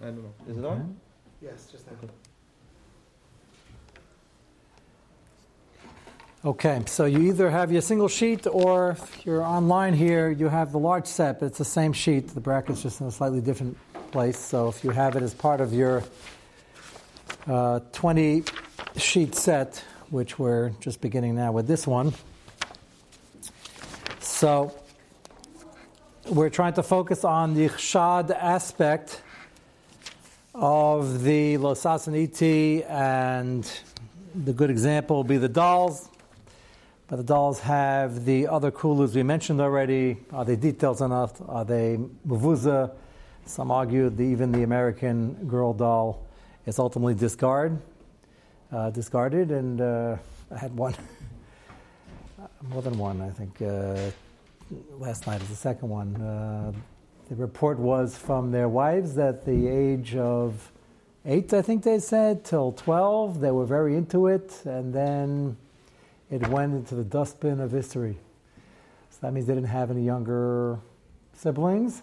I don't know. Is it on? Yes, just now. Okay, so you either have your single sheet or if you're online here, you have the large set, but it's the same sheet. The bracket's just in a slightly different place. So if you have it as part of your uh, 20 sheet set, which we're just beginning now with this one. So we're trying to focus on the chshad aspect of the Losasaniti, and the good example will be the dolls. But the dolls have the other coolers we mentioned already. Are they details enough? Are they mavuza? Some argue that even the American girl doll is ultimately discard, uh, discarded. And uh, I had one, more than one, I think. Uh, last night is the second one. The report was from their wives that the age of eight, I think they said, till 12, they were very into it. And then it went into the dustbin of history. So that means they didn't have any younger siblings.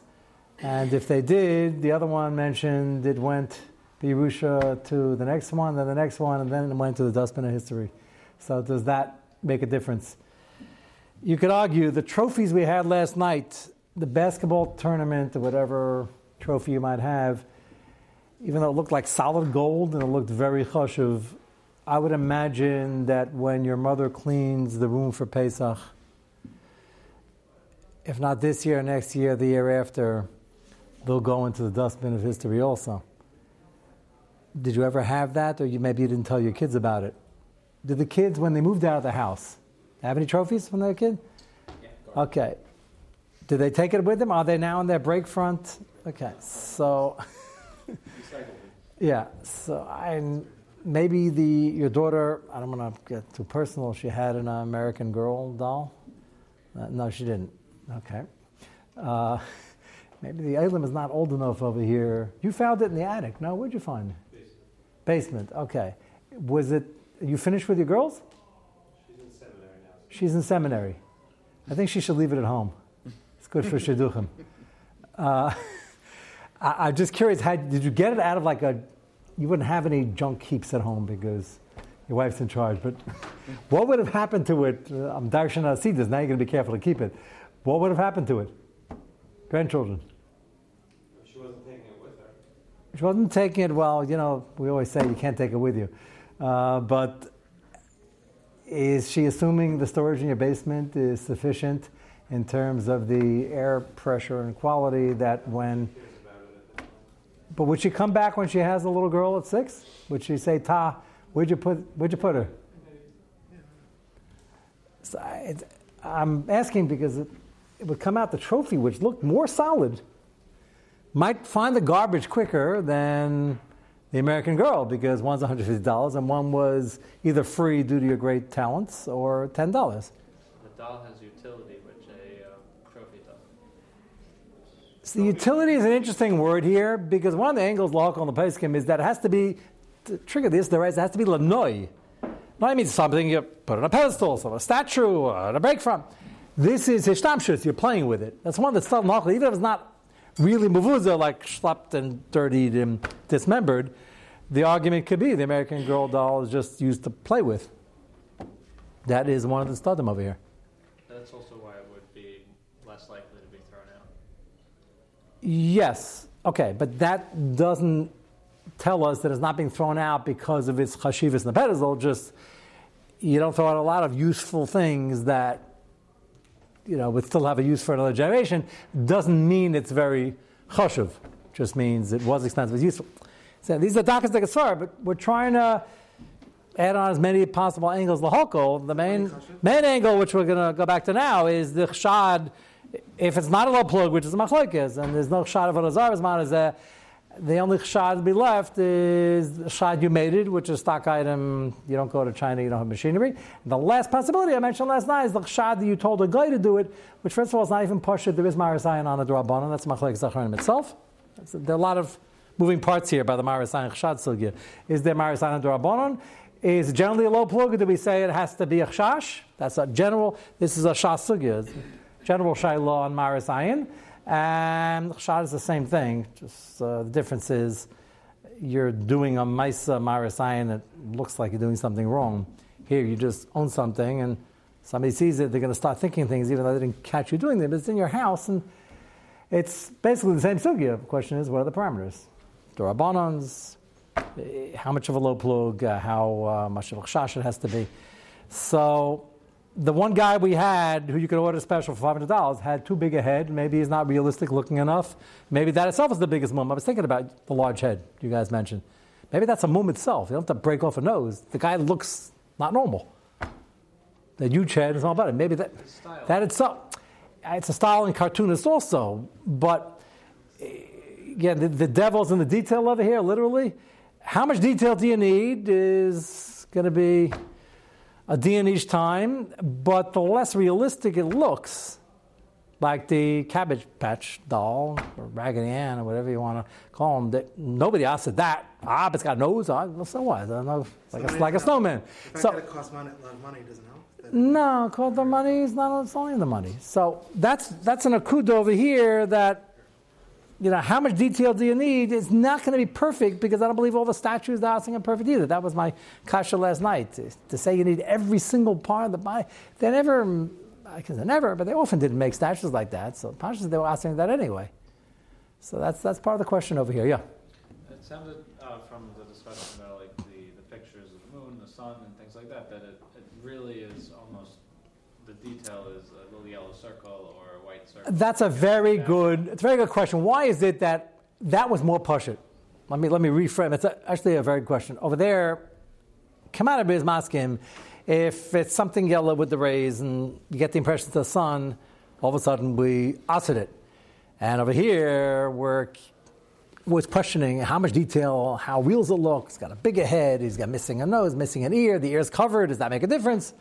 And if they did, the other one mentioned it went Birusha to the next one, then the next one, and then it went to the dustbin of history. So does that make a difference? You could argue the trophies we had last night, the basketball tournament or whatever trophy you might have, even though it looked like solid gold and it looked very chashuv, I would imagine that when your mother cleans the room for Pesach, if not this year, next year, the year after, they'll go into the dustbin of history also. Did you ever have that, or you, maybe you didn't tell your kids about it? Did the kids, when they moved out of the house, have any trophies when they were a kid? Yeah. Okay. Did they take it with them? Are they now in their break front? Okay, so. yeah, so I maybe the your daughter. I don't want to get too personal. She had an American Girl doll. Uh, no, she didn't. Okay. Uh, maybe the item is not old enough over here. You found it in the attic. No, where'd you find it? Basement. Basement. Okay. Was it? You finished with your girls? She's in seminary now. She's in seminary. I think she should leave it at home. Good for shidduchim. Uh, I, I'm just curious. How, did you get it out of like a? You wouldn't have any junk heaps at home because your wife's in charge. But what would have happened to it? Uh, I'm darshana see this. Now you're going to be careful to keep it. What would have happened to it? Grandchildren. She wasn't taking it with her. She wasn't taking it. Well, you know, we always say you can't take it with you. Uh, but is she assuming the storage in your basement is sufficient in terms of the air pressure and quality that when. But would she come back when she has a little girl at six? Would she say, "Ta, where'd you put where'd you put her?" So I, I'm asking because it, it would come out the trophy, which looked more solid, might find the garbage quicker than the American Girl because one's $150 and one was either free due to your great talents or $10. The doll has utility, which a uh, trophy doesn't. So the utility is an interesting word here because one of the angles local on the poskim is that it has to be to trigger this. There is it has to be lanoi. Lanoi means something you put on a pedestal, so a statue, or a break from. This is hishtamshus. You're playing with it. That's one that's still local, even if it's not really mavuza, like schlepped and dirtied and dismembered. The argument could be the American Girl doll is just used to play with. That is one of the studim over here. That's also why it would be less likely to be thrown out. Yes. Okay, but that doesn't tell us that it's not being thrown out because of its chashivas in the pedestal. Just you don't throw out a lot of useful things that you know would still have a use for another generation. Doesn't mean it's very chashiv. Just means it was expensive, it's useful. So these are dakas dekasar, but we're trying to add on as many possible angles. The Lahoko, the main main angle, which we're going to go back to now, is the chshad. If it's not a low plug, which is a machlokes, and there's no chshad of Elazar Zman, is that the only chshad to be left is the chshad you made it, which is stock item. You don't go to China, you don't have machinery. And the last possibility I mentioned last night is the chshad that you told a guy to do it, which first of all is not even pashut. There is marasayan on the drabanan. That's machlokes zacharim itself. That's, there are a lot of moving parts here by the marasayan chshad sugya. Is there marasayan on drabanan? Is generally a low plug? Do we say it has to be a chash? That's a general. This is a shas sugya. General shayla on marasayan. And chshad is the same thing. Just uh, the difference is you're doing a maisa marasayan that looks like you're doing something wrong. Here, you just own something, and somebody sees it, they're going to start thinking things, even though they didn't catch you doing them. But it's in your house, and it's basically the same sugya. The question is, what are the parameters? Durabonons, eh, how much of a low plug, uh, how uh, much of a chash it has to be. So the one guy we had who you could order special for five hundred dollars had too big a head. Maybe he's not realistic looking enough. Maybe that itself is the biggest mum. I was thinking about the large head you guys mentioned. Maybe that's a mum itself. You don't have to break off a nose. The guy looks not normal. The huge head is all about it. Maybe that, style. that itself. It's a style in cartoonist also, but again, yeah, the, the devil's in the detail over here. Literally, how much detail do you need is going to be a D in each time, but the less realistic it looks, like the Cabbage Patch doll or Raggedy Ann or whatever you want to call them, that nobody asked it that. Ah, but it's got a nose. Ah, well, so what? I don't know, like, a, like a snowman. The So, it costs money, a lot of money doesn't help. No, called the money is not it's only the money. So that's that's an akuda over here that you know how much detail do you need? It's not going to be perfect because I don't believe all the statues they're asking are perfect either. That was my kasha last night to, to say you need every single part of the body. They never, I can say never, but they often didn't make statues like that. So Pashas they were asking that anyway. So that's that's part of the question over here. Yeah. It sounded uh, from the discussion about like the, the pictures of the moon, the sun, and things like that, that it, it really is almost the detail is a little yellow circle or a white circle. That's a very good. It's a very good question. Why is it that that was more pushit? Let me let me reframe. It's a, actually a very good question. Over there, come out of biz maskim. If it's something yellow with the rays and you get the impression it's the sun, all of a sudden we acid it. And over here, we're was questioning how much detail, how real does it look? He's got a bigger head, he's got missing a nose, missing an ear, the ear's covered, does that make a difference?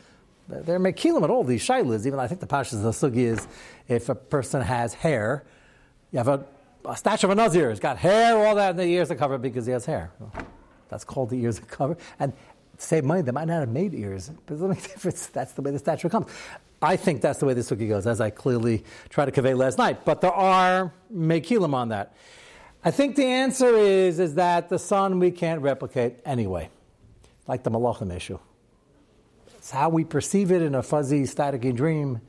They're makilim at all these shilas, even I think the pashas of the sugi is if a person has hair, you have a, a statue of a nazir, he's got hair, all that, and the ears are covered because he has hair. Well, that's called the ears are covered. And to save money, they might not have made ears, but it doesn't make a difference. That's the way the statue comes. I think that's the way the sugi goes, as I clearly tried to convey last night. But there are mekilim on that. I think the answer is, is that the sun we can't replicate anyway, like the malachim issue. It's how we perceive it in a fuzzy, staticky dream,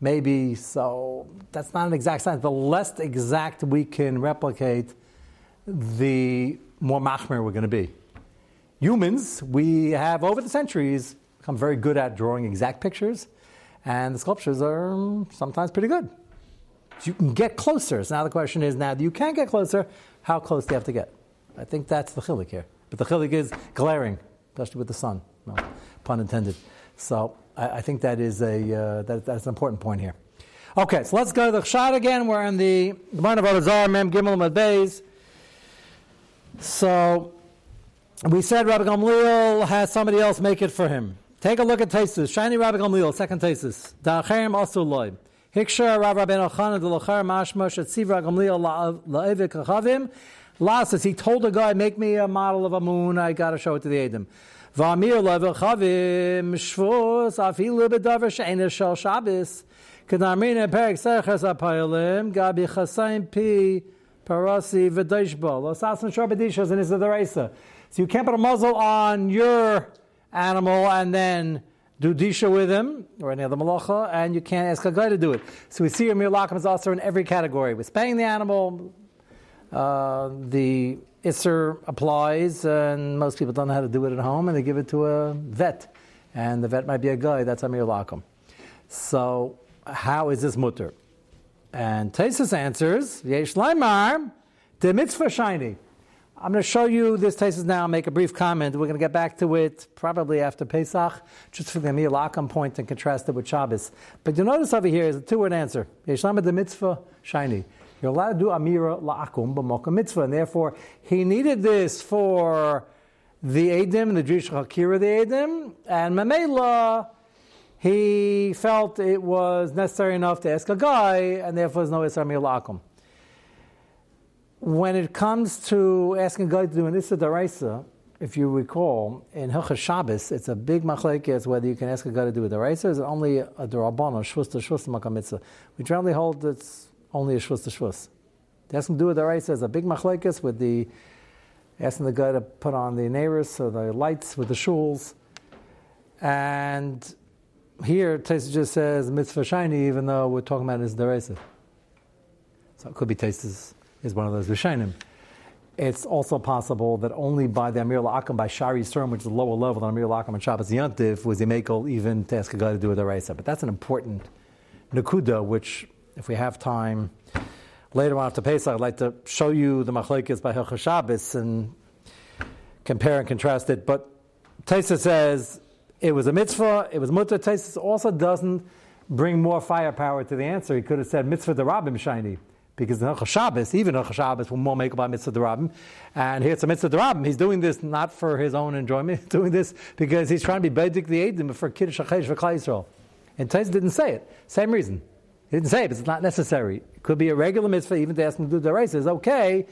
maybe. So that's not an exact science. The less exact we can replicate, the more machmir we're going to be. Humans, we have over the centuries become very good at drawing exact pictures, and the sculptures are um, sometimes pretty good. So you can get closer. So now the question is, now that you can get closer. How close do you have to get? I think that's the chilik here. But the chilik is glaring, especially with the sun. No, pun intended. So I, I think that is a uh, that, that's an important point here. Okay, so let's go to the shot again. We're in the Gemara of Elazar, Mem Gimel Beis. So we said Rabbi Gamliel has somebody else make it for him. Take a look at Taisus. Shiny Rabbi Gamliel, second Taisus. Da'acherim asu loy. Hiksher Rav Rabbeinu Chanan Delocher Mashma Shetziv Rabbi Gamliel la'evik achavim. Lasses, he told the guy, make me a model of a moon, I got to show it to the Adam. V'amir la'evik shvus afilu b'davar she'ena shel Shabbos. K'namrina perik seches apayolim gabi chasayim pi parasi v'dashba. Lo sasan sharbadishas and is the reisa. So you can't put a muzzle on your animal and then do disha with him or any other malacha, and you can't ask a guy to do it. So we see Amir Lakim is also in every category. With spaying the animal, uh, the Isser applies, and most people don't know how to do it at home, and they give it to a vet. And the vet might be a guy, that's Amir Lakim. So, how is this mutter? And Tesis answers, Yesh Laimar, the mitzvah shiny. I'm going to show you this Tesis now, make a brief comment. We're going to get back to it probably after Pesach, just for the Amir Lakim point and contrast it with Shabbos. But you'll notice over here is a two word answer. Yesh Laimar, the mitzvah shiny. You're allowed to do Amira La'akum b'moka mitzvah, and therefore he needed this for the Edim, the Jewish Hakira, the Edim, and Mamela, he felt it was necessary enough to ask a guy, and therefore there's no Isra Amir La'akum. When it comes to asking a guy to do an Issa Daraisa, if you recall, in Hilchas Shabbos, it's a big machlekes whether you can ask a guy to do a Daraisa or is it only a Darabana, Shvus to Shvus makamitzah. We generally hold it's only a shvus to shvus. The asking to do with the rice is a big machlekes with the asking the guy to put on the neighbors or the lights with the shuls. And here, Taisa just says mitzvah shiny, even though we're talking about his deresa. So it could be Taisa is one of those Rishonim. It's also possible that only by the Amir La'akam, by Shari Surim, which is a lower level than Amir La'akam and Shabbos Yantiv, was the Makel even to ask a guy to do a deresa. But that's an important nakuda, which, if we have time later on after Pesach, I'd like to show you the machlekes by Hilchah Shabbos and compare and contrast it. But Taisa says it was a mitzvah, it was mutter. Taisa also doesn't bring more firepower to the answer. He could have said mitzvah the rabbim shiny. Because the Shabbos, even Hilchah Shabbos, will more make about mitzvah the rabbim. And here it's a mitzvah the rabbim. He's doing this not for his own enjoyment. He's doing this because he's trying to be bedik the Eidim for Kiddush HaChesh for Klal Yisrael. And Taisa didn't say it. Same reason. He didn't say it, it's not necessary. It could be a regular mitzvah, even to ask him to do the race okay,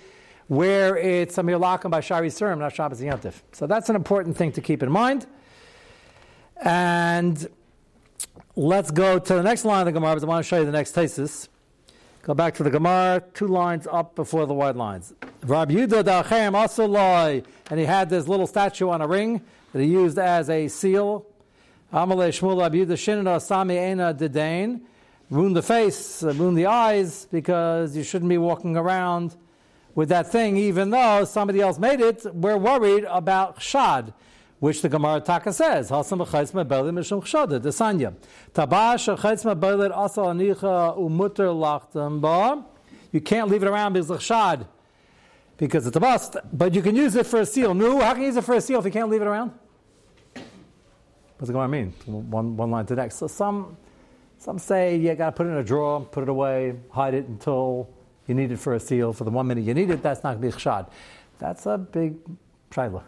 where it's a mirlakim by Shari Surim, not Shabbos Yantif. So that's an important thing to keep in mind. And let's go to the next line of the Gemara, because I want to show you the next thesis. Go back to the Gemara, two lines up before the white lines. Rabbi Yudah also loy, and he had this little statue on a ring that he used as a seal. Amalei Shmuel Rabbi Yudah Shinna Sami Ena Dedain ruin the face, ruin the eyes, because you shouldn't be walking around with that thing, even though somebody else made it. We're worried about shad, which the Gemara Taka says. You can't leave it around because of shad, because it's a bust, but you can use it for a seal. No, how can you use it for a seal if you can't leave it around? What's the Gemara mean? One, one line to the next. So some some say you got to put it in a drawer, put it away, hide it until you need it for a seal. For the one minute you need it, that's not going to be chshad. That's a big shaila.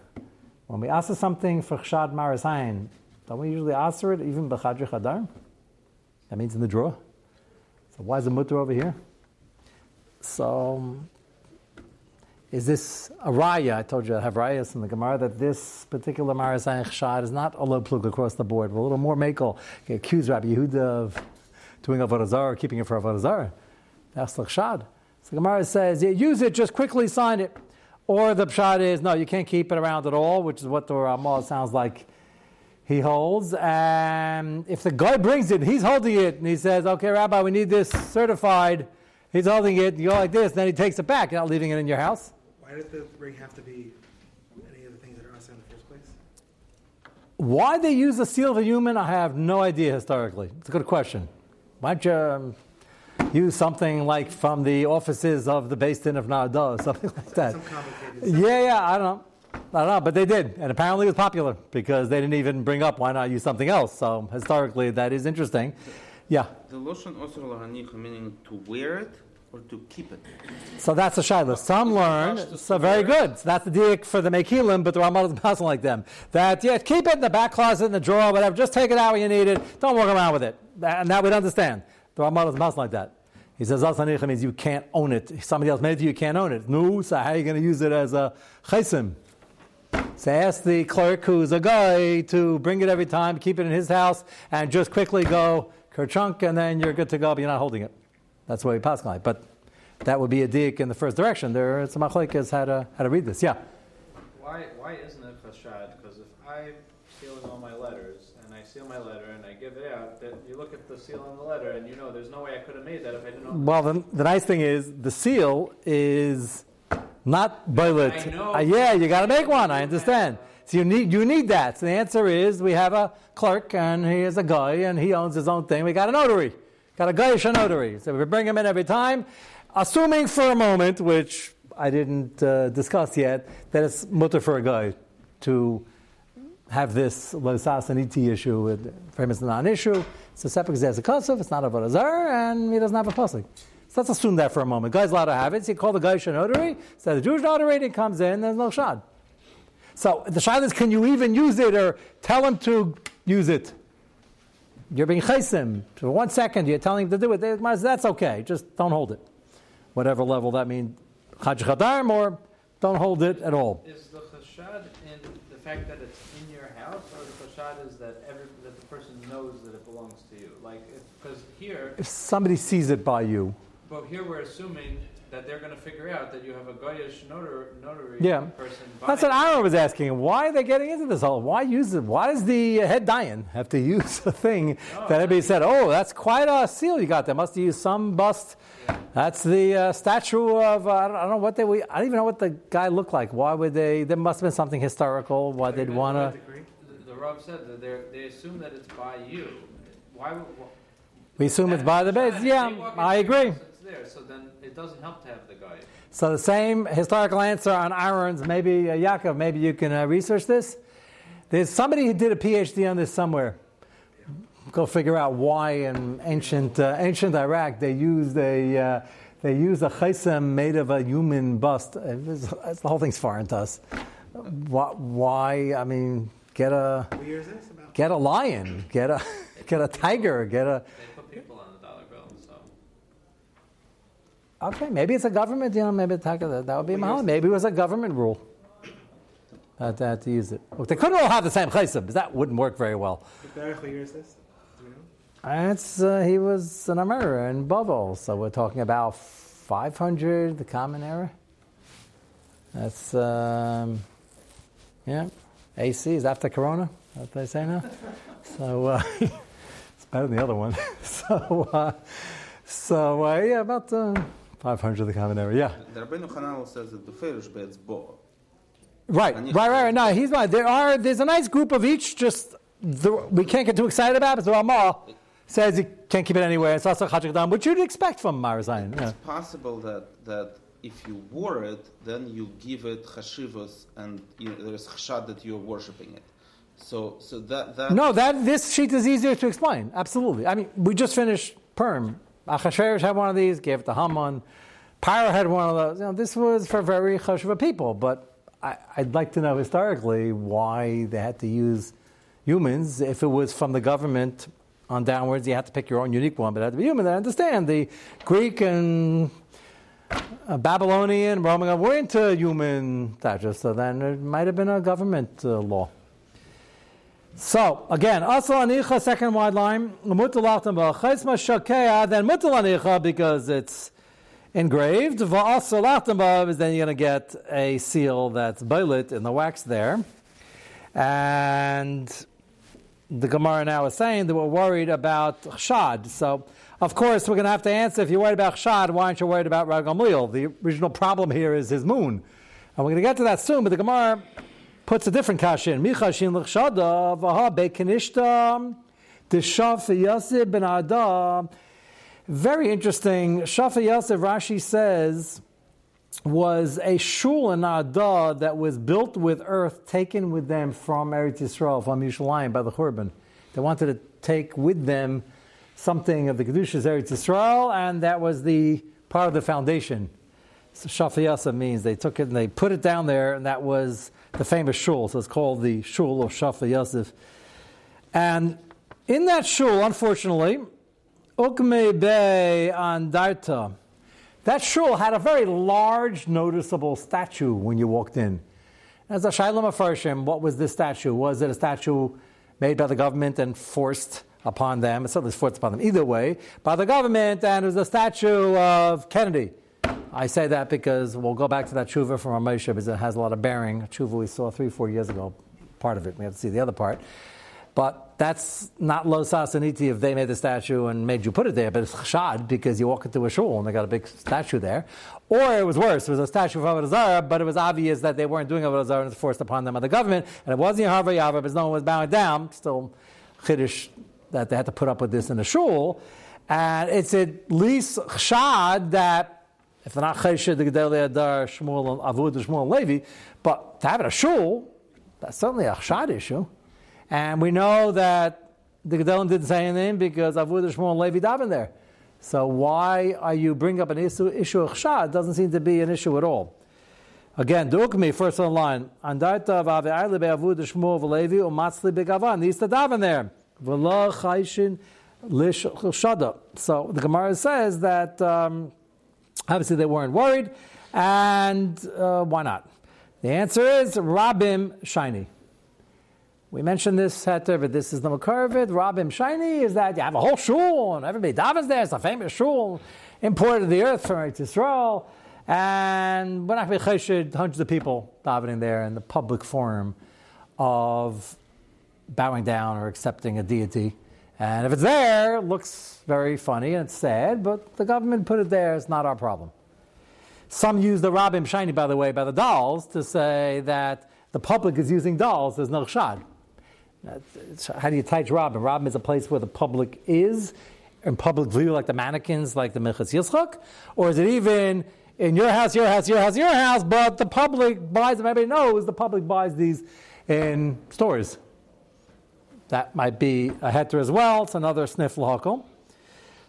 When we ask something for chshad marasayin, don't we usually answer it even b'chadri chadar? That means in the drawer. So why is the mutter over here? So is this a raya? I told you I have rayas in the Gemara that this particular Marasayin Chshad is not a low plug across the board. We're a little more makel. You accuse Rabbi Yehuda of doing Avodah Zarah, keeping it for Avodah Zarah. That's the Chshad. So the Gemara says, yeah, use it, just quickly sign it. Or the Pshad is, no, you can't keep it around at all, which is what the Ramah sounds like he holds. And if the guy brings it, he's holding it, and he says, okay, Rabbi, we need this certified. He's holding it, you go like this, then he takes it back. Not leaving it in your house. Why did the ring have to be any of the things that are us in the first place? Why they use the seal of a human, I have no idea historically. It's a good question. Why don't you um, use something like from the offices of the Basin of Narda or something like that? Some complicated. Yeah, yeah, I don't know. I don't know, but they did, and apparently it was popular because they didn't even bring up why not use something else. So historically, that is interesting. Yeah. The lotion osur lahanicha meaning to wear it or to keep it. So that's a shaila. Some learn, so very good. So that's the diak for the mekilim, but the Ramah doesn't like them. That yeah, keep it in the back closet, in the drawer, whatever. Just take it out when you need it. Don't walk around with it. And that we'd understand. The Ramah doesn't like that. He says Zasanicha means you can't own it. Somebody else made it, you can't own it. No, so how are you going to use it as a chaysim? So ask the clerk who's a guy to bring it every time, keep it in his house, and just quickly go kerchunk, and then you're good to go, but you're not holding it. That's the way we pass like. But that would be a dik in the first direction. There it's a machlekes how to, how to read this. Yeah. Why, why isn't it chashad? Because if I'm sealing all my letters and I seal my letter and I give it out, that you look at the seal on the letter and you know there's no way I could have made that if I didn't know. Well, the, the nice thing is the seal is not boilet. Uh, yeah, you got to make one. I understand. So you need you need that. So the answer is we have a clerk and he is a guy and he owns his own thing. We got a notary, got a guyish notary. So we bring him in every time, assuming for a moment, which I didn't uh, discuss yet, that it's mutter for a guy to have this losas issue. With, for him, it's not an issue. It's a zezekosov. It's not a vodazar, and he doesn't have a pasuk. So let's assume that for a moment. Guy's allowed to have it. So you call the guy notary. So the Jewish notary, he comes in. There's no shad. So the shad is, can you even use it or tell him to use it? You're being chaysim. For one second, you're telling him to do it. That's okay. Just don't hold it. Whatever level that means. Chaj chadarm or don't hold it at all. Is the chashad in the fact that it's in your house, or the chashad is that every that the person knows that it belongs to you? Like, because here, If somebody sees it by you, But here we're assuming that they're going to figure out that you have a goyish notary, notary Yeah. person. That's what Aaron was asking. Why are they getting into this All Why use it? Why does the head Dayan have to use a thing that everybody said, oh, that's quite a seal you got there. Must have used some bust. That's the uh, statue of, uh, I, don't, I don't know what they, we, I don't even know what the guy looked like. Why would they, there must have been something historical. Why they'd want to. The, the Rav said that they assume that it's by you. Why would? wh- We assume it's by the base. Yeah, I agree. House, It's there, so then it doesn't help to have the guy. So the same historical answer on Aaron's. Maybe uh, Yaakov. Maybe you can uh, research this. There's somebody who did a PhD on this somewhere. Go figure out why in ancient uh, ancient Iraq they used a uh, they used a chesem made of a human bust. It was, it's- the whole thing's foreign to us. Why, why? I mean, get a What year is this? About get a lion, get a get a tiger, get a. They put people on the dollar bill, so. Okay, maybe it's a government, you know, maybe that, that would be a mahal. Maybe it was a government rule that they had to use it. Look, they couldn't all have the same chesed, because that wouldn't work very well. what year is this? Do we know? And it's, uh, he was an Amera in Bavel, so we're talking about 500, the common era. That's, um, yeah, AC is after Corona, what they say now. So uh, it's better than the other one. so, uh, so uh, yeah, about uh, 500, the common era, yeah. The Rabbeinu says that the be'etzbo. Right, right, right, right. No, he's right. There are. There's a nice group of each. Just the, we can't get too excited about it. So Ramah says you can't keep it anywhere. It's also chachik which you'd expect from Marazayan. Yeah. It's possible that, that if you wore it, then you give it chashivas and you know, there is chashad that you're worshipping it. So, so that, that No, that this sheet is easier to explain. Absolutely. I mean, we just finished Purim. Achashverosh had one of these. Gave it to Haman. Pharaoh had one of those. You know, this was for very chashuva people. But I, I'd like to know historically why they had to use humans. If it was from the government on downwards, you had to pick your own unique one, but it had to be human. I understand the Greek and uh, Babylonian, Roman were into human statues, so then it might have been a government uh, law. So again, asal anicha, second wide line, mutalachtam b'chesma shakea, then mutal because it's engraved. Va'asal lachtam is then you're going to get a seal that's boilit in the wax there, and the Gemara now is saying that we're worried about chshad. So, of course, we're going to have to answer if you're worried about chshad, why aren't you worried about Ragamliel? The original problem here is his moon. And we're going to get to that soon, but the Gemara puts a different kash in. Michashin l'chshada v'ha be'kenishta d'shaf yasib ben adam. Very interesting. Shafa Yosef Rashi says was a shul in Ada that was built with earth taken with them from Eretz Yisrael, from Yerushalayim by the Churban. They wanted to take with them something of the Kedushas Eretz Yisrael, and that was the part of the foundation. So Shafa Yosef means they took it and they put it down there, and that was the famous shul. So it's called the shul of Shafa Yosef. And in that shul, unfortunately, Ukme Bey Andarta, that shul had a very large, noticeable statue when you walked in. As a Shiloh Mefarshim, what was this statue? Was it a statue made by the government and forced upon them? It certainly forced upon them. Either way, by the government, and it was a statue of Kennedy. I say that because we'll go back to that tshuva from Ramesha because it has a lot of bearing. A tshuva we saw three, four years ago, part of it. We have to see the other part. But that's not lo sasaniti if they made the statue and made you put it there, but it's chshad because you walk into a shul and they got a big statue there. Or it was worse, it was a statue of Avodah Zarah, but it was obvious that they weren't doing Avodah Zarah and it's forced upon them by the government, and it wasn't Yahavah Yavah, because no one was bowing down, still chiddush that they had to put up with this in a shul. And it's at least chshad that if they're not Chesed, the Gedali Adar, Shmuel, Avud, Shmuel, and Levi, but to have it a shul, that's certainly a chshad issue. And we know that the Gedolim didn't say anything because Avud, Shmuel, and Levi daven there. So why are you bring up an issue, issue of chshad? It doesn't seem to be an issue at all. Again, Dukmi, first on the line. Andarta v'ave'ayli be'avud Shmuel v'levi u'matzli be'gavan. He to daven there. V'lo chayshin lishada. So the Gemara says that um, obviously they weren't worried, and uh, why not? The answer is Rabim Shiny. We mentioned this heter, but this is the Makarvid. Rabim Shiny is that you have a whole shul and everybody davens there. It's a famous shul imported the earth from Eretz Yisrael, and we're not going to hundreds of people davening there in the public forum of bowing down or accepting a deity. And if it's there, it looks very funny and it's sad, but the government put it there, it's not our problem. Some use the Rabim Shiny, by the way, by the dolls, to say that the public is using dolls as no chshad. How do you teach Rabim? Rabim is a place where the public is, in public view, like the mannequins, like the Minchas Yitzchak? Or is it even in your house, your house, your house, your house, but the public buys them? Everybody knows the public buys these in stores. That might be a heter as well. It's another sniff lahakal.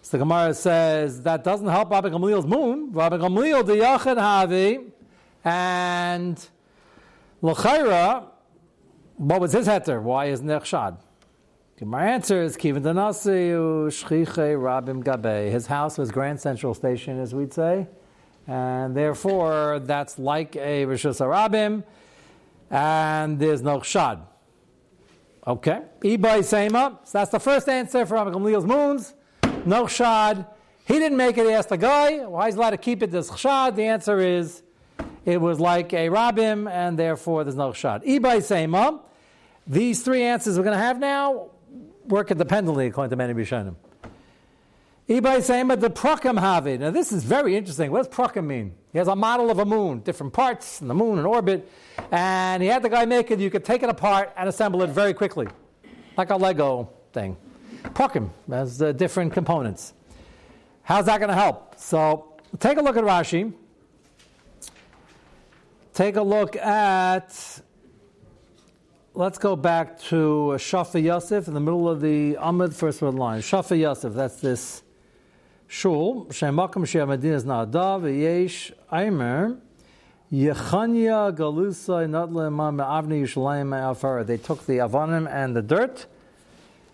So the Gemara says that doesn't help Rabbi Gamliel's moon. Rabbi Gamliel the Yachid Havi and Lachaira. What was his heter? Why is Nechshad? My answer is Kivin Danasiu Shchiche Rabim Gabe. His house was Grand Central Station, as we'd say, and therefore that's like a Rishus Rabim, and there's no Chshad. Okay. Ibay Sema. So that's the first answer for Gamliel's moons. No shad. He didn't make it. He asked the guy, why is he allowed to keep it this chshad? The answer is, it was like a rabim, and therefore there's no chshad. Ibay Sema. These three answers we're going to have now work independently according to many Rishonim. Ibay Sema, the Prokim Havi. Now this is very interesting. What does Prokim mean? He has a model of a moon, different parts, and the moon in orbit, and he had the guy make it. You could take it apart and assemble it very quickly, like a Lego thing. Prokim has uh, different components. How's that going to help? So take a look at Rashi. Take a look at. Let's go back to Shafa Yosef in the middle of the Ahmed first word line. Shafa Yosef, that's this shul. Shemakam Shemadina's Nadav, Yesh Aimer. Yechanya Galusa Natle Avni Yushalayim Afar. They took the Avanim and the dirt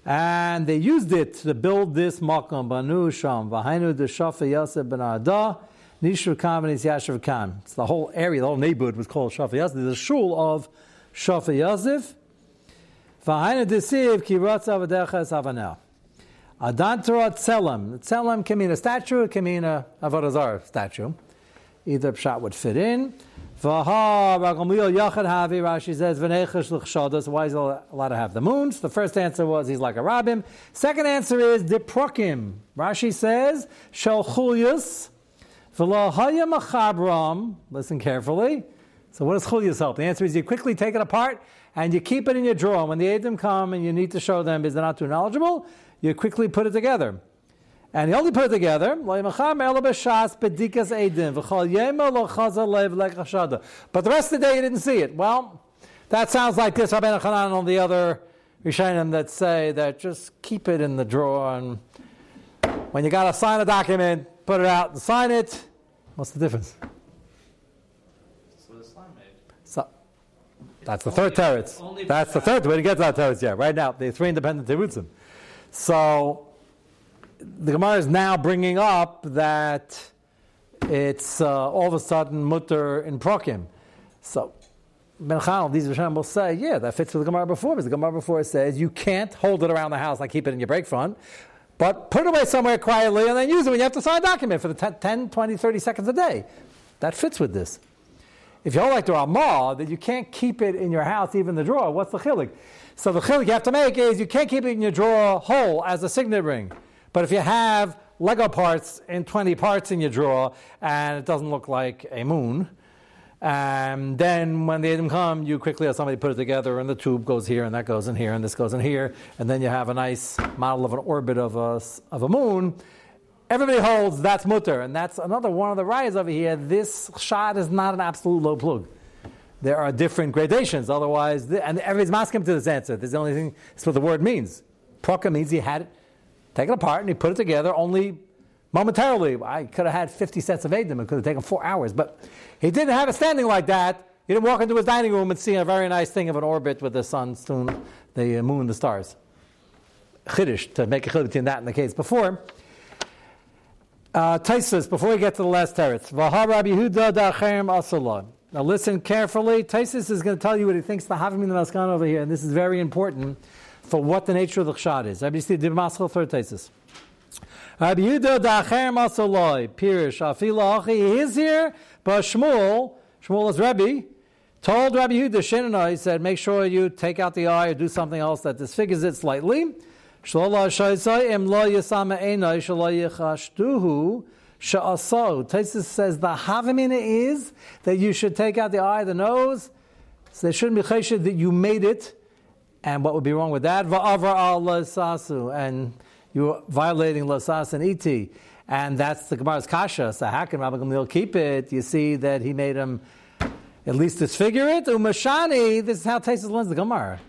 and they used it to build this makam banu sham v'hainu the shafa yasef ben ada nishur kam and yashav kam. It's the whole area, the whole neighborhood was called shafa yasef. A shul of shafa yasef. V'hainu desiv ki ratza v'decha savanah. Adantara tzelem. Tzelem can mean a statue, it can mean a avodah statue. Either pshat would fit in. Vaha Ragamliel Yachad Havi, Rashi says, V'nechesh l'chshadas, why is he allowed to have the moons? The first answer was he's like a rabbim. Second answer is Diprokim. Rashi says, Shel chulyus, V'lohaya machabram, listen carefully. So what does chulyus help? The answer is you quickly take it apart and you keep it in your drawer. When the Adam come and you need to show them is they're not too knowledgeable, you quickly put it together. And he only put it together. But the rest of the day he didn't see it. Well, that sounds like this Rabbeinu Chanan on the other Rishonim that say that just keep it in the drawer and when you got to sign a document, put it out and sign it. What's the difference? So the slime made. That's the third teretz. That's the third way to get to that teretz. Yeah, right now the three independent terutzim. So the Gemara is now bringing up that it's uh, all of a sudden mutter in prokim. So Ben Chal, these Rishonim will say, yeah, that fits with the Gemara before, because the Gemara before says you can't hold it around the house like keep it in your break front, but put it away somewhere quietly and then use it when you have to sign a document for the 10, 10 20, 30 seconds a day. That fits with this. If you hold like the Ramah, that you can't keep it in your house, even the drawer, what's the chilik? So the chilik you have to make is you can't keep it in your drawer whole as a signet ring. But if you have Lego parts in 20 parts in your drawer and it doesn't look like a moon, um, then when the Adam come, you quickly have somebody put it together, and the tube goes here, and that goes in here, and this goes in here, and then you have a nice model of an orbit of a, of a moon. Everybody holds that's mutter, and that's another one of the riots over here. This shot is not an absolute low plug. There are different gradations, otherwise, and everybody's masking to this answer. This is the only thing, that's what the word means. Proka means he had it take it apart and he put it together only momentarily. I could have had 50 sets of Adam. It could have taken four hours. But he didn't have it standing like that. He didn't walk into his dining room and see a very nice thing of an orbit with the sun, the uh, moon, the stars. Chiddush, to make a chiddush between that and the case before. Uh, Taisus, before we get to the last teretz. Now listen carefully. Taisus is going to tell you what he thinks the Havim in the Maskan over here, and this is very important for what the nature of the chshad is. Everybody see the Maschal third tesis. Rabbi Yehuda dacher masoloi pirish afila achi. He is here, but Shmuel, Shmuel is Rebbe, told Rabbi Yehuda Shenanai, he said, make sure you take out the eye or do something else that disfigures it slightly. Taisus says the havamina is that you should take out the eye, the nose. So there shouldn't be chesed that you made it. And what would be wrong with that? And you're violating lasas and iti. And that's the Gemara's kasha. So how can Rabbi Gamliel keep it? You see that he made him at least disfigure it. Umashani, this is how Taisus learns the Gemara.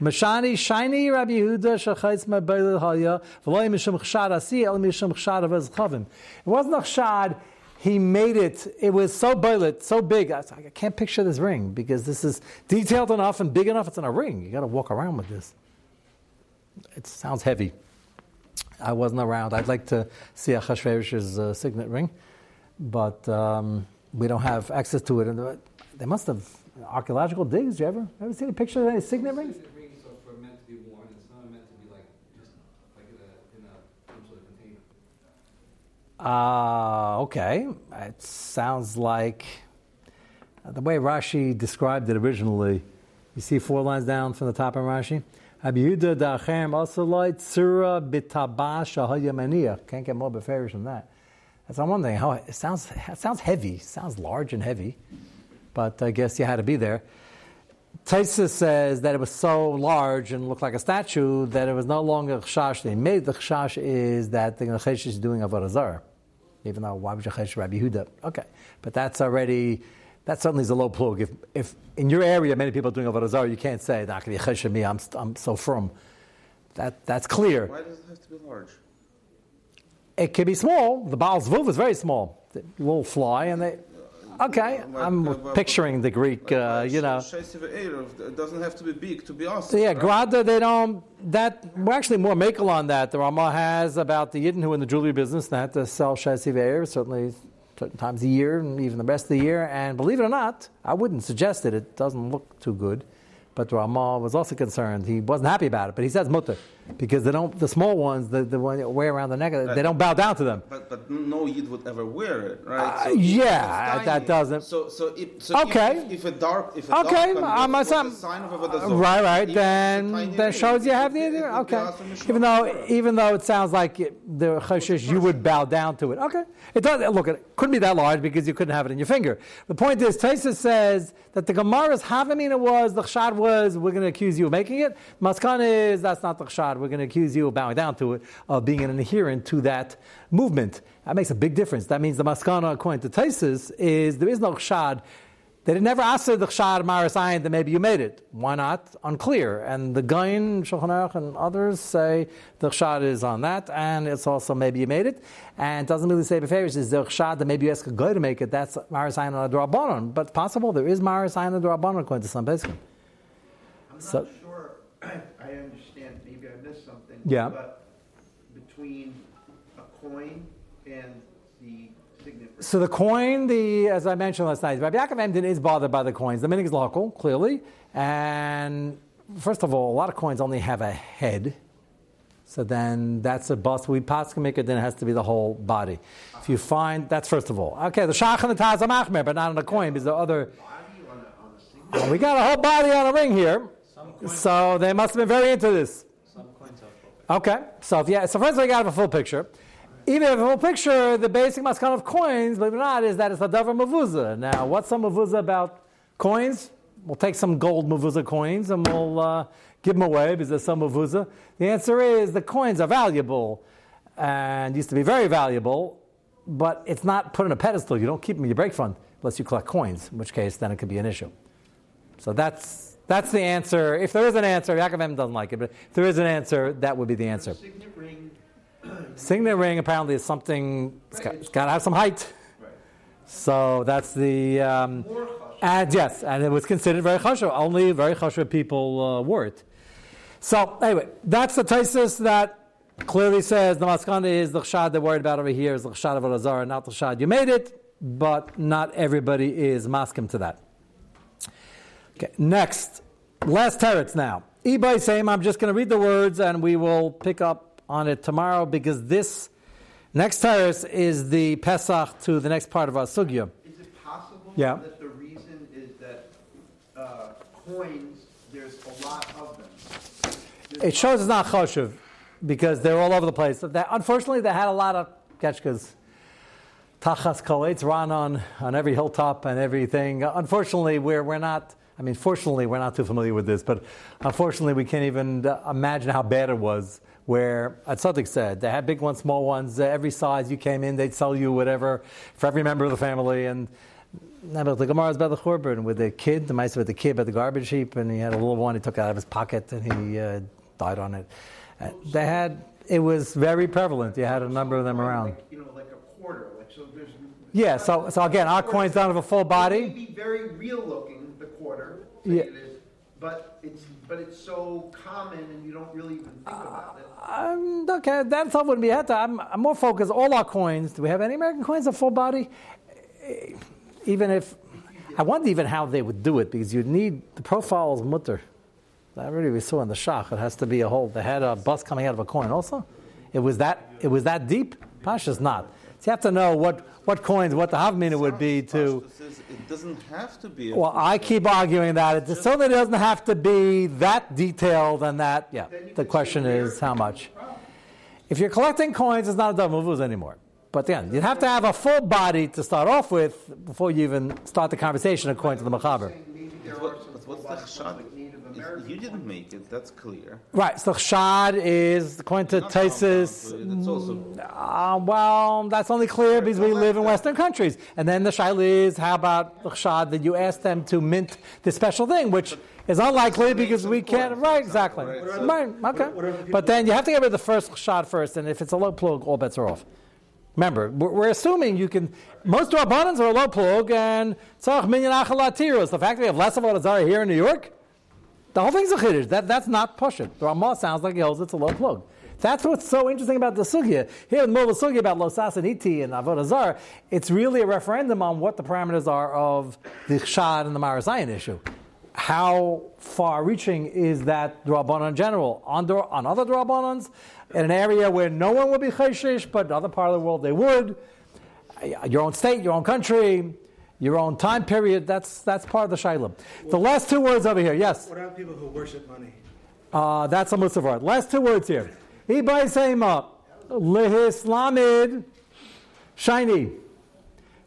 Mashani shiny Rabbi Yehuda ma'beil haya v'loy mishum chshad asi el mishum chshad. It wasn't a chshad. He made it. It was so boilet, so big. I, I can't picture this ring because this is detailed enough and big enough. It's in a ring. You got to walk around with this. It sounds heavy. I wasn't around. I'd like to see Achashverosh's uh, signet ring, but um, we don't have access to it. And uh, they must have archaeological digs. You ever ever seen a picture of any signet rings? Signet rings are meant to be worn. It's not meant to be like just like in a, in a some sort of container. Uh, okay. It sounds like uh, the way Rashi described it originally. You see four lines down from the top of Rashi? Abiyuda da'achem asalai tzura bitabash ahayamaniya. Can't get more beferish than that. That's I'm wondering how it sounds. It sounds heavy. It sounds large and heavy, but I guess you had to be there. Taisus says that it was so large and looked like a statue that it was no longer chashash. They made the chashash is that the cheshish is doing avodah zarah. Even though why would you chesh Rabbi Huda? Okay, but that's already that certainly is a low plug. If, if in your area many people are doing avodah zarah, you can't say that can be chesh me. I'm I'm so firm. That that's clear. Why does it have to be large? It can be small. The Baal Zevuv is very small. The little fly, and they. Okay, I'm picturing the Greek, uh, you know. It doesn't have to be big to be awesome. Yeah, right? Grada, they don't. That we're actually more makel on that. The Rama has about the Yidden who in the jewelry business that to sell Shesiv certainly certain times a year and even the rest of the year. And believe it or not, I wouldn't suggest it. It doesn't look too good. But Rama was also concerned. He wasn't happy about it, but he says mutter because they don't. The small ones, the the one that wear around the neck, they don't bow down to them. But but no Yid would ever wear it, right? Uh, if yeah, that doesn't- So so if so Okay. if, if a dark if a Okay, dark I'm- a sign of a Avodah Right, right. even if it's a Then that shows you have the idea. it would be Okay. Even though, even though it sounds like it, the choshesh, you would bow down to it. Okay. It does. Look, it couldn't be that large because you couldn't have it in your finger. The point is, Taisa says that the Gemara's havamina was the chshad was we're going to accuse you of making it. Maskan is that's not the chshad. We're going to accuse you of bowing down to it, of being an adherent to that movement. That makes a big difference. That means the maskana, according to Taisus, is there is no chshad. They did never ask the chshad maris ayin that maybe you made it. Why not? Unclear. And the Gain, Shulchan Aruch, and others say the chshad is on that, and it's also maybe you made it. And it doesn't really say beferish is the chshad that maybe you ask a guy to make it. That's maris ayin on a drabanon. But possible there is maris ayin on a drabanon according to some Pesachim. I'm So- not sure, I understand, maybe I missed something. Yeah. But between a coin and the ring. So the coin, the as I mentioned last night, Rabbi Yaakov Emden is bothered by the coins. The minig is local, clearly, and first of all, a lot of coins only have a head. So then that's a bust. We can make it, then it has to be the whole body. If you find that's first of all. Okay, the shach and the taz are but not on the coin because the other. Body on a, on a we got a whole body on a ring here, so they must have been very into this. some coins have full Okay, so if yeah, so first we got have a full picture. Even if a full picture, the basic maskan of coins, believe it or not, is that it's a davar mavuza. Now, what's some mavuza about coins? We'll take some gold mavuza coins and we'll uh, give them away because there's some mavuza. The answer is the coins are valuable and used to be very valuable, but it's not put on a pedestal. You don't keep them in your break fund unless you collect coins, in which case then it could be an issue. So that's that's the answer. If there is an answer, Yaakov Emden doesn't like it, but if there is an answer, that would be the answer. Signet ring, Signet ring apparently is something. It's got, it's got to have some height. right, So that's the. Um, and yes, and it was considered very chashuv. Only very chashuv people uh, wore it. So anyway, that's the thesis that clearly says the maskana is the chshad they're worried about over here is the chshad of Elazar, not the chshad you made it, but not everybody is maskim to that. Okay, next, last teretz now. Ebay same. I'm just going to read the words and we will pick up on it tomorrow because this Next terrace is the Pesach to the next part of our sugya. Is it possible Yeah. that the reason is that uh, coins, there's a lot of them? There's It shows it's not choshev because they're all over the place. That, unfortunately, they had a lot of ketchkas. Tachas koletz ran on, on every hilltop and everything. Unfortunately, we're, we're not, I mean, fortunately, we're not too familiar with this, but unfortunately, we can't even uh, imagine how bad it was. Where at Sadiq said they had big ones, small ones, uh, every size you came in, they'd sell you whatever for every member of the family. And now, but the Gemara is about the Churban with the kid, the mice with the kid by the garbage heap, and he had a little one he took out of his pocket and he uh, died on it. Uh, they had, it was very prevalent. You had a number of them around. Like, you know, like a quarter, like, so there's. Yeah, so, so again, our coins don't have a full It may body. be very real looking, quarter, Yeah. it is, but it's, but it's so common and you don't really even think about it. Um, okay, that stuff wouldn't be heta. I'm, I'm more focused. All our coins. Do we have any American coins of full body? Eh, Even if I wonder even how they would do it because you'd need the profiles mutter. That really we saw in the shach. It has to be a whole. They had a bus coming out of a coin. Also, it was that. It was that deep. Pasha's not. So you have to know what what coins, what the havmina would be to. It doesn't have to be. a Well, I keep arguing that it certainly doesn't have to be that detailed and that. Yeah, the question is how much. If you're collecting coins, it's not a double muvuz anymore. But again, you'd have to have a full body to start off with before you even start the conversation according to the machaber. Saying Maybe there But are what- some but what's the full-body chshad? like Native If American. You didn't make it. That's clear. Right. So chshad is according to Not Taisus. compound, but It's also Uh, well, that's only clear because we live in Western countries. And then the shaila is, how about the chshad that you ask them to mint this special thing, which is unlikely because we can't. Right, exactly. Right. Right, okay. what are the people- But then you have to get rid of the first chshad first, and if it's a lo plug, all bets are off. Remember, we're assuming you can. Most abundance are a lo plug, and tzarich minyan achalatiros. The fact that we have less of Zara here in New York, the whole thing's a chiddush. That, that's not pushing. The Ramah sounds like he holds it's a lo plug. That's what's so interesting about the sugya. Here in the middle of the sugya about Losas and Iti and Avodah Zarah, it's really a referendum on what the parameters are of the Chshad and the maras ayin issue. How far-reaching is that Drabanan in general? On, on other Drabanans, in an area where no one would be Chayshish, but in other part of the world they would. Your own state, your own country, your own time period, that's, that's part of the shaila. The last two words over here, yes. What about people who worship money? Uh, that's a Musafar. Last two words here. Ibay Seima, Lehislamid, Shiny,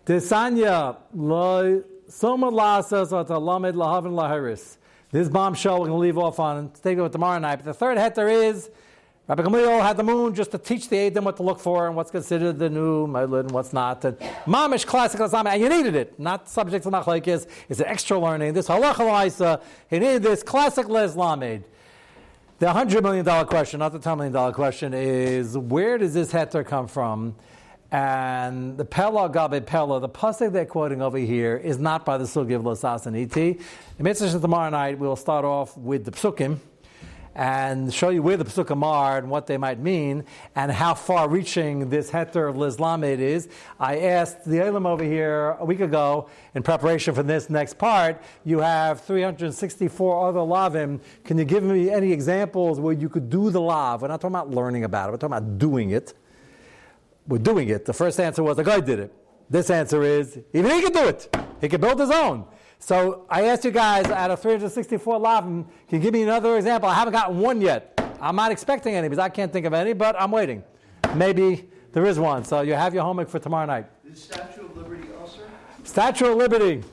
Desanya, Lo Soma Lasas, or Lahavin Laharis. This bombshell we're going to leave off on and take it with tomorrow night. But the third heter is Rabbi Gamliel had the moon just to teach the Adam what to look for and what's considered the new Mailid and what's not. And Mamish classical Islam, and you needed it, not subject to Machlaikis. It's an extra learning. This halacha he needed this classical Islam aid. The $100 million question, not the $10 million question, is where does this heter come from? And the Pella Gabe Pella, the pasuk they're quoting over here, is not by the Sugi of Losas and Iti. In Mitzvah tomorrow night, we'll start off with the psukim and show you where the psukim are and what they might mean and how far-reaching this heter of Lislamed is. I asked the Elam over here a week ago in preparation for this next part. You have 364 other lavim. Can you give me any examples where you could do the lav? We're not talking about learning about it. We're talking about doing it. We're doing it. The first answer was the guy did it. This answer is even he could do it. He could build his own. So I asked you guys out of 364 lavim, can you give me another example? I haven't gotten one yet. I'm not expecting any because I can't think of any, but I'm waiting. Maybe there is one. So you have your homework for tomorrow night. The Statue of Liberty also? Statue of Liberty.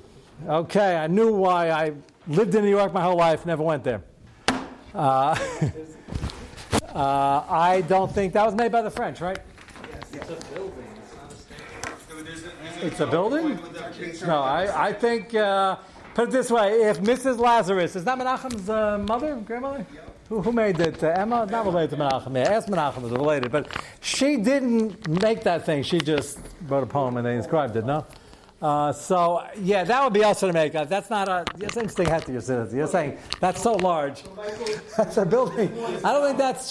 Okay, I knew why I lived in New York my whole life, never went there. Uh, uh, I don't think that was made by the French, right? It's a building, it's not a statue. It's a building? No, I, I think, uh, put it this way if Mrs. Lazarus, is that Menachem's uh, mother, grandmother? Who, who made it? Uh, Emma? Not related to Menachem. Yeah, ask Menachem is related. But she didn't make that thing. She just wrote a poem and they inscribed it, no? Uh, so, yeah, that would be also to make. Uh, that's not a. That's interesting. Hat to. You're saying that's so large. that's a building. I don't think that's